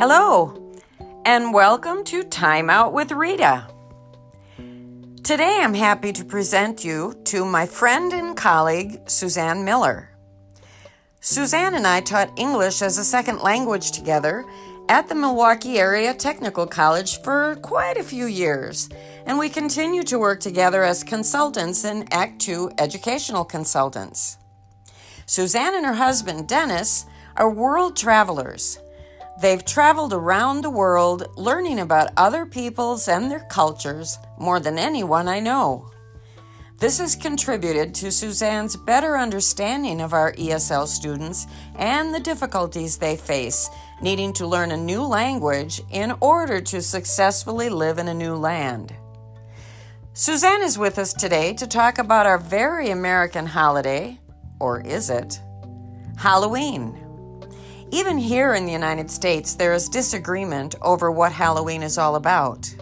Hello, and welcome to Time Out with Rita. Today I'm happy to present you to my friend and colleague, Suzanne Miller. Suzanne and I taught English as a second language together at the Milwaukee Area Technical College for quite a few years, and we continue to work together as consultants in Act Two educational consultants. Suzanne and her husband, Dennis, are world travelers They've traveled around the world learning about other peoples and their cultures more than anyone I know. This has contributed to Suzanne's better understanding of our ESL students and the difficulties they face needing to learn a new language in order to successfully live in a new land. Suzanne is with us today to talk about our very American holiday, or is it? Halloween. Even here in the United States, there is disagreement over what Halloween is all about.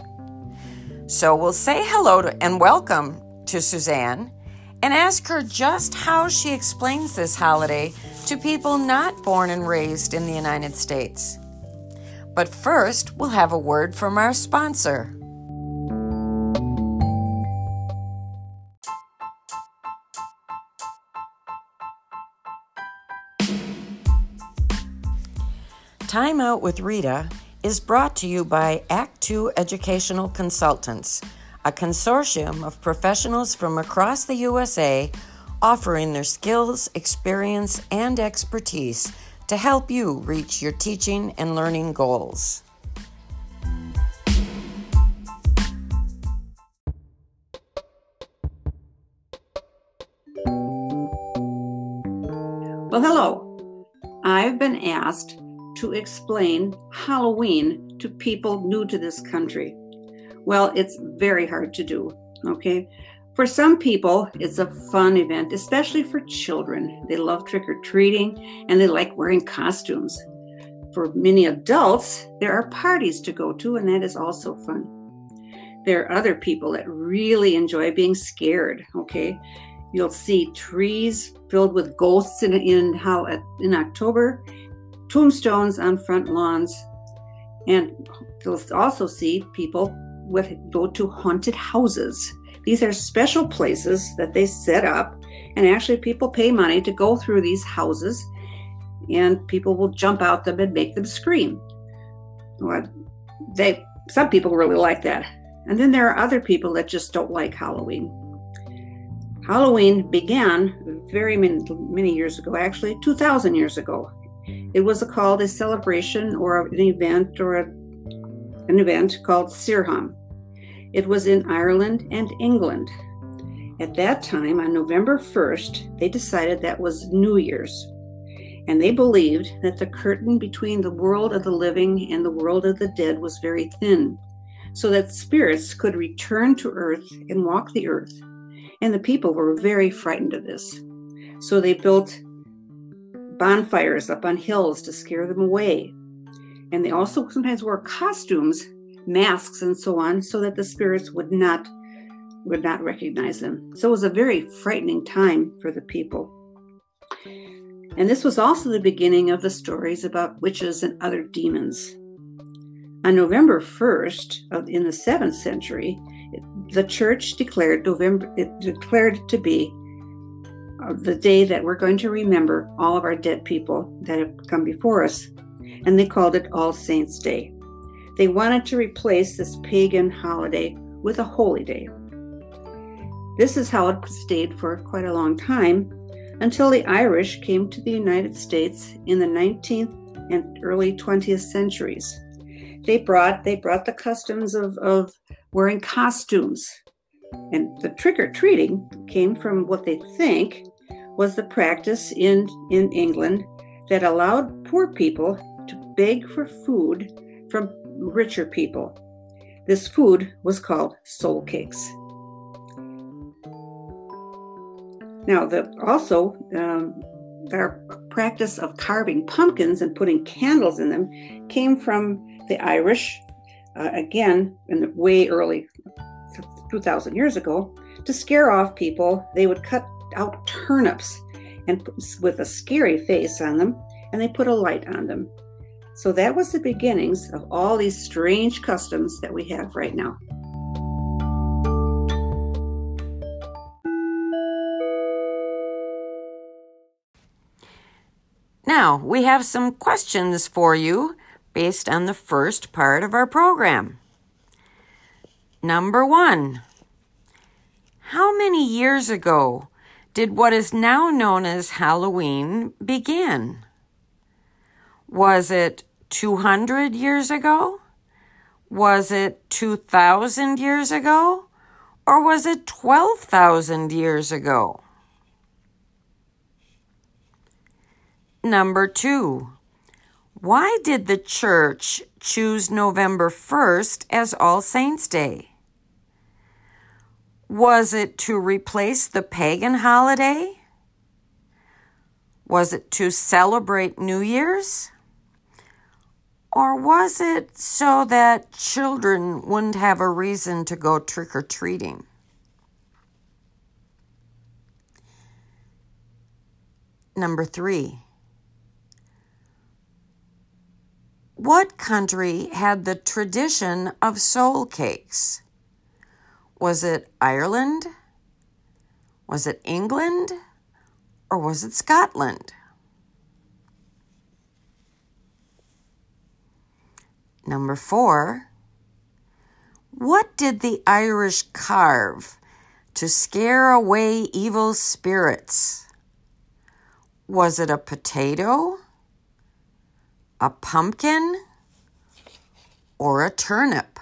So we'll say hello to, and welcome to Suzanne and ask her just how she explains this holiday to people not born and raised in the United States. But first, we'll have a word from our sponsor. Time Out with Rita is brought to you by Act Two Educational Consultants, a consortium of professionals from across the USA offering their skills, experience, and expertise to help you reach your teaching and learning goals. To explain Halloween to people new to this country? Well, it's very hard to do, okay? For some people, it's a fun event, especially for children. They love trick or treating and they like wearing costumes. For many adults, there are parties to go to, and that is also fun. There are other people that really enjoy being scared, okay? You'll see trees filled with ghosts in, in, in October, tombstones on front lawns. And you'll also see people with, go to haunted houses. These are special places that they set up, and actually, people pay money to go through these houses, and people will jump out them and make them scream. Well, they some people really like that, and then there are other people that just don't like Halloween. Halloween began very many, many years ago, actually 2,000 years ago, it was called a celebration or an event or a, an event called Cireham. It was in Ireland and England. At that time, on November 1st, they decided that was New Year's. And they believed that the curtain between the world of the living and the world of the dead was very thin, so that spirits could return to earth and walk the earth. And the people were very frightened of this. So they built bonfires up on hills to scare them away. And they also sometimes wore costumes, masks, and so on, so that the spirits would not would not recognize them. So it was a very frightening time for the people. And this was also the beginning of the stories about witches and other demons. On November 1st, in the 7th century, the church declared November it declared to be the day that we're going to remember all of our dead people that have come before us, and they called it All Saints' Day. They wanted to replace this pagan holiday with a holy day. This is how it stayed for quite a long time until the Irish came to the United States in the 19th and early 20th centuries. They brought they brought the customs of, of wearing costumes. And the trick or treating came from what they think was the practice in, in England that allowed poor people to beg for food from richer people. This food was called soul cakes. Now, the, also, um, our practice of carving pumpkins and putting candles in them came from the Irish, uh, again, in the way early, 2,000 years ago. To scare off people, they would cut out turnips and with a scary face on them, and they put a light on them. So that was the beginnings of all these strange customs that we have right now. Now, we have some questions for you based on the first part of our program. Number one How many years ago did what is now known as Halloween begin? Was it 200 years ago? Was it 2,000 years ago? Or was it 12,000 years ago? Number two, why did the church choose November 1st as All Saints' Day? Was it to replace the pagan holiday? Was it to celebrate New Year's? Or was it so that children wouldn't have a reason to go trick or treating? Number three. What country had the tradition of soul cakes? Was it Ireland? Was it England? Or was it Scotland? Number four, what did the Irish carve to scare away evil spirits? Was it a potato? a pumpkin, or a turnip?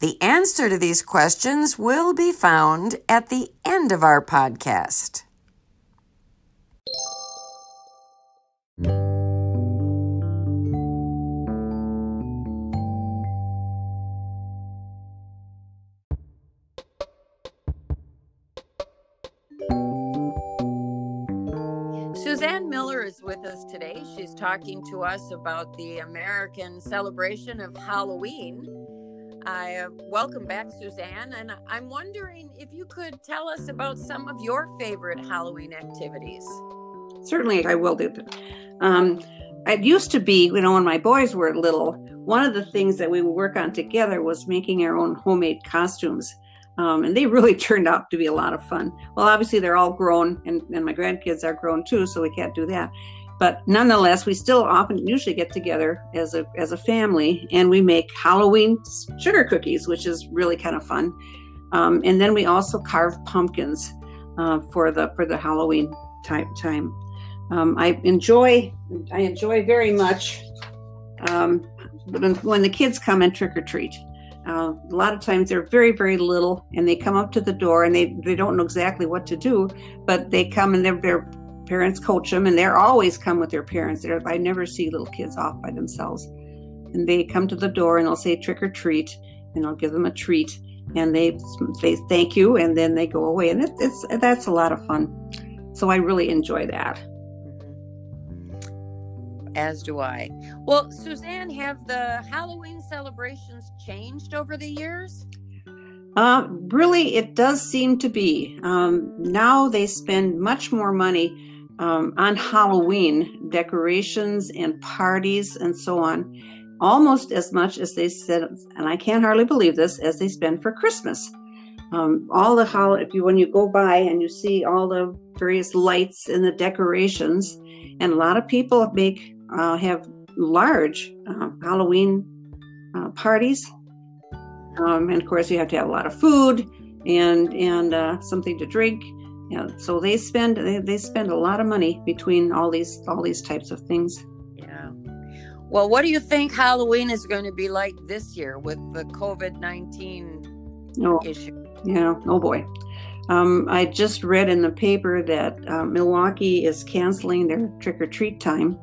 The answer to these questions will be found at the end of our podcast. Suzanne Miller is with us today. She's talking to us about the American celebration of Halloween. I uh, welcome back, Suzanne, and I'm wondering if you could tell us about some of your favorite Halloween activities. Certainly, I will do. Um, it used to be, you know, when my boys were little, one of the things that we would work on together was making our own homemade costumes. Um, and they really turned out to be a lot of fun. Well, obviously, they're all grown, and, and my grandkids are grown too, so we can't do that. But nonetheless, we still often usually get together as a as a family, and we make Halloween sugar cookies, which is really kind of fun. Um, and then we also carve pumpkins uh, for the for the Halloween type time. Um, I enjoy I enjoy very much um, when the kids come and trick or treat. Uh, a lot of times they're very, very little and they come up to the door and they, they don't know exactly what to do, but they come and their, their parents coach them and they're always come with their parents. I never see little kids off by themselves. And they come to the door and they'll say trick or treat and I'll give them a treat and they they thank you and then they go away and it, it's that's a lot of fun. So I really enjoy that as do I. Well, Suzanne, have the Halloween celebrations changed over the years? Uh, really, it does seem to be. Um, now they spend much more money um, on Halloween decorations and parties and so on, almost as much as they said, and I can't hardly believe this, as they spend for Christmas. Um, all the how if you when you go by and you see all the various lights and the decorations, and a lot of people make uh, have large uh, Halloween uh, parties. Um, and of course, you have to have a lot of food and and uh, something to drink. Yeah, so they spend they, they spend a lot of money between all these all these types of things. Yeah. Well, what do you think Halloween is going to be like this year with the COVID nineteen oh, issue? Yeah. Oh boy. Um, I just read in the paper that uh, Milwaukee is canceling their trick or treat time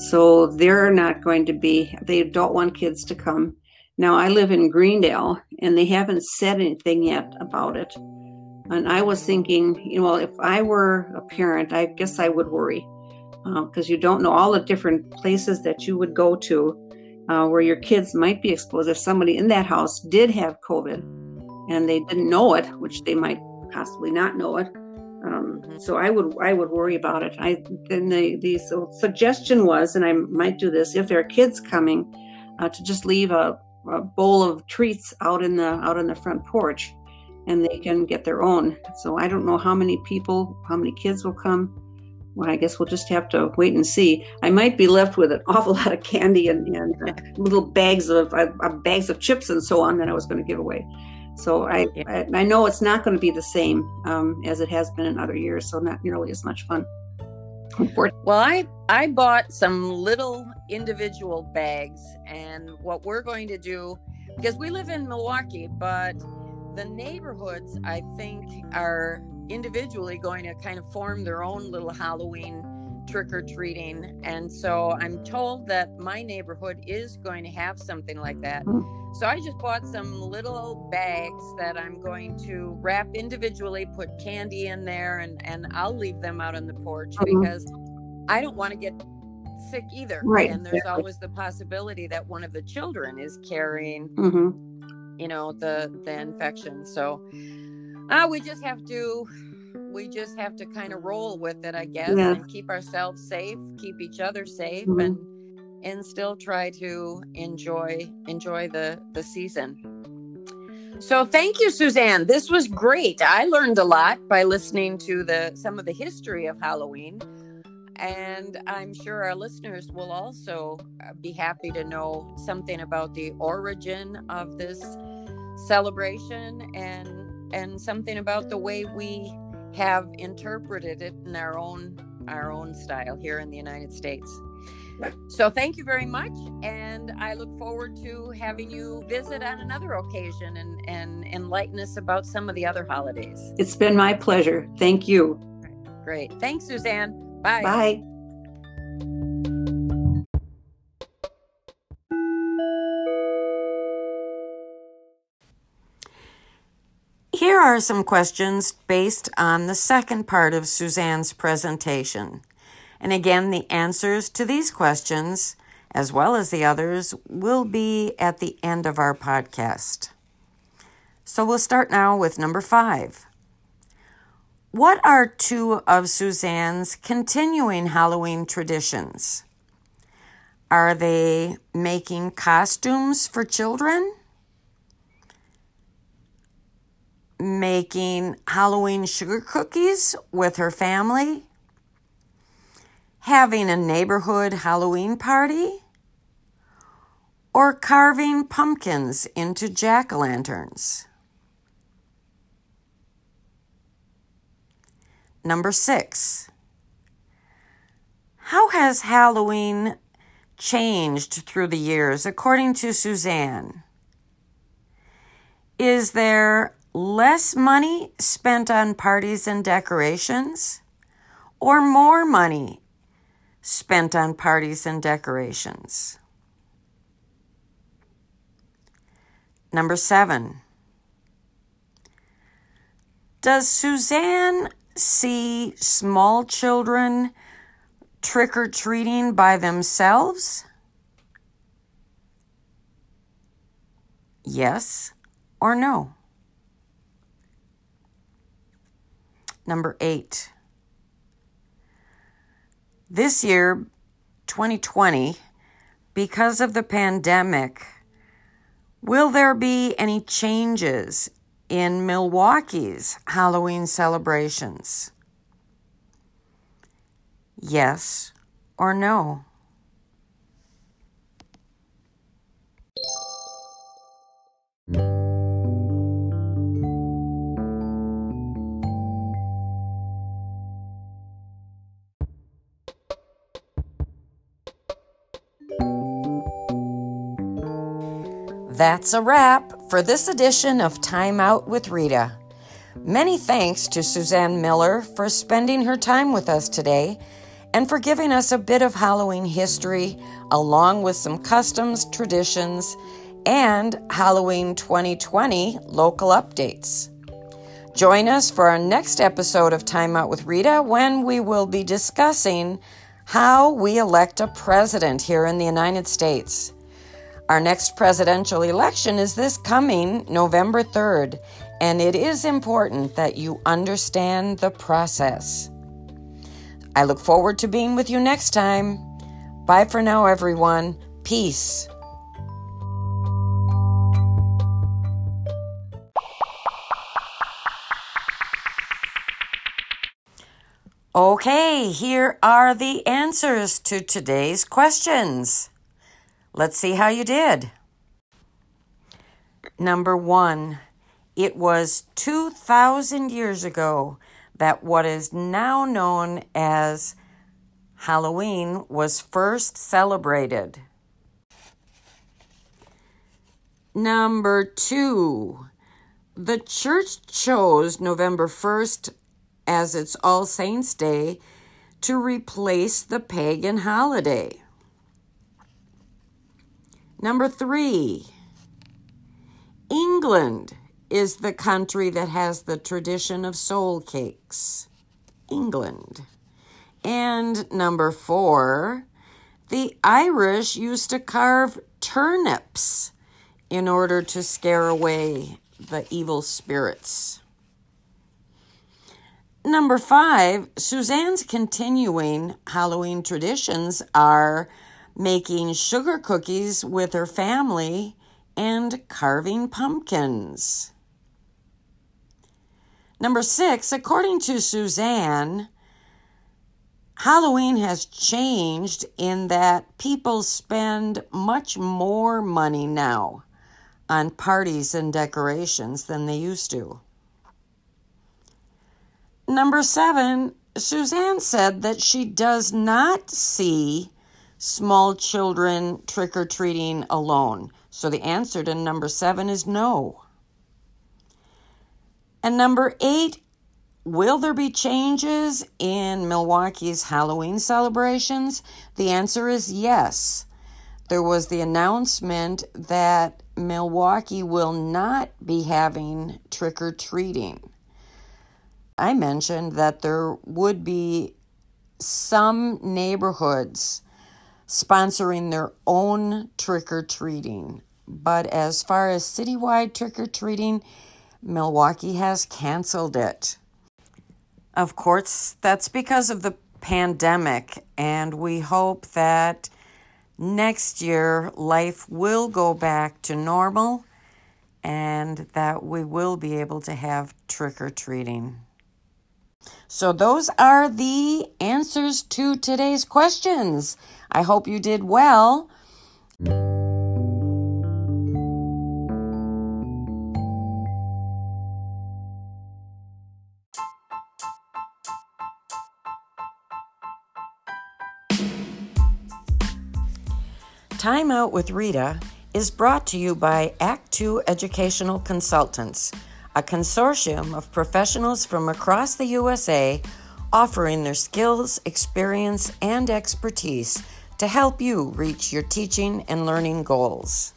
so they're not going to be, they don't want kids to come. Now, I live in Greendale and they haven't said anything yet about it. And I was thinking, you know, if I were a parent, I guess I would worry because uh, you don't know all the different places that you would go to uh, where your kids might be exposed. If somebody in that house did have COVID and they didn't know it, which they might possibly not know it, Um, mm-hmm. so I would I would worry about it. I then the the so suggestion was, and I might do this if there are kids coming, uh, to just leave a, a bowl of treats out in the out in the front porch, and they can get their own. So I don't know how many people, how many kids will come. Well, I guess we'll just have to wait and see. I might be left with an awful lot of candy and, and uh, little bags of uh, bags of chips and so on that I was going to give away. So I, I, I know it's not going to be the same um, as it has been in other years. So not nearly as much fun. Well, I I bought some little individual bags, and what we're going to do because we live in Milwaukee, but the neighborhoods I think are individually going to kind of form their own little Halloween trick or treating. And so I'm told that my neighborhood is going to have something like that. So I just bought some little bags that I'm going to wrap individually, put candy in there, and, and I'll leave them out on the porch mm-hmm. because I don't want to get sick either. Right. And there's always the possibility that one of the children is carrying, mm-hmm. You know, the the infection. So uh, we just have to we just have to kind of roll with it, I guess, yeah. and keep ourselves safe, keep each other safe, mm-hmm. and and still try to enjoy enjoy the the season. So thank you, Suzanne. This was great. I learned a lot by listening to the some of the history of Halloween. And I'm sure our listeners will also uh, be happy to know something about the origin of this celebration and and something about the way we have interpreted it in our own our own style here in the United States. So thank you very much, and I look forward to having you visit on another occasion and and enlighten us about some of the other holidays. It's been my pleasure. Thank you. Great. Thanks, Suzanne. Bye. Bye. Here are some questions based on the second part of Suzanne's presentation. And again, the answers to these questions, as well as the others, will be at the end of our podcast. So we'll start now with number five. What are two of Suzanne's continuing Halloween traditions? Are they making costumes for children? making Halloween sugar cookies with her family, having a neighborhood Halloween party, or carving pumpkins into jack o' lanterns. Number six. How has Halloween changed through the years according to Suzanne? Is there less money spent on parties and decorations or more money spent on parties and decorations? Number seven. Does Suzanne see small children trick or treating by themselves? Yes or no? Number eight. This year, 2020, because of the pandemic, will there be any changes in Milwaukee's Halloween celebrations? Yes or no? That's a wrap for this edition of Time Out with Rita. Many thanks to Suzanne Miller for spending her time with us today and for giving us a bit of Halloween history, along with some customs, traditions, and Halloween 2020 local updates. Join us for our next episode of Time Out with Rita when we will be discussing how we elect a president here in the United States. Our next presidential election is this coming November 3rd, and it is important that you understand the process. I look forward to being with you next time. Bye for now, everyone. Peace. Okay, here are the answers to today's questions. Let's see how you did. Number one, it was 2,000 years ago that what is now known as Halloween was first celebrated. Number two, the church chose November 1st as its All Saints' Day to replace the pagan holiday. Number three, England is the country that has the tradition of soul cakes. England. And number four, the Irish used to carve turnips in order to scare away the evil spirits. Number five, Suzanne's continuing Halloween traditions are making sugar cookies with her family and carving pumpkins. Number six, according to Suzanne, Halloween has changed in that people spend much more money now on parties and decorations than they used to. Number seven, Suzanne said that she does not see small children trick or treating alone. So the answer to number seven is no. And number eight, will there be changes in Milwaukee's Halloween celebrations? The answer is yes. There was the announcement that Milwaukee will not be having trick or treating. I mentioned that there would be some neighborhoods sponsoring their own trick or treating. But as far as citywide trick or treating, Milwaukee has canceled it. Of course, that's because of the pandemic, and we hope that next year life will go back to normal and that we will be able to have trick or treating. So, those are the answers to today's questions. I hope you did well. Time Out with Rita is brought to you by Act Two Educational Consultants, a consortium of professionals from across the USA offering their skills, experience, and expertise to help you reach your teaching and learning goals.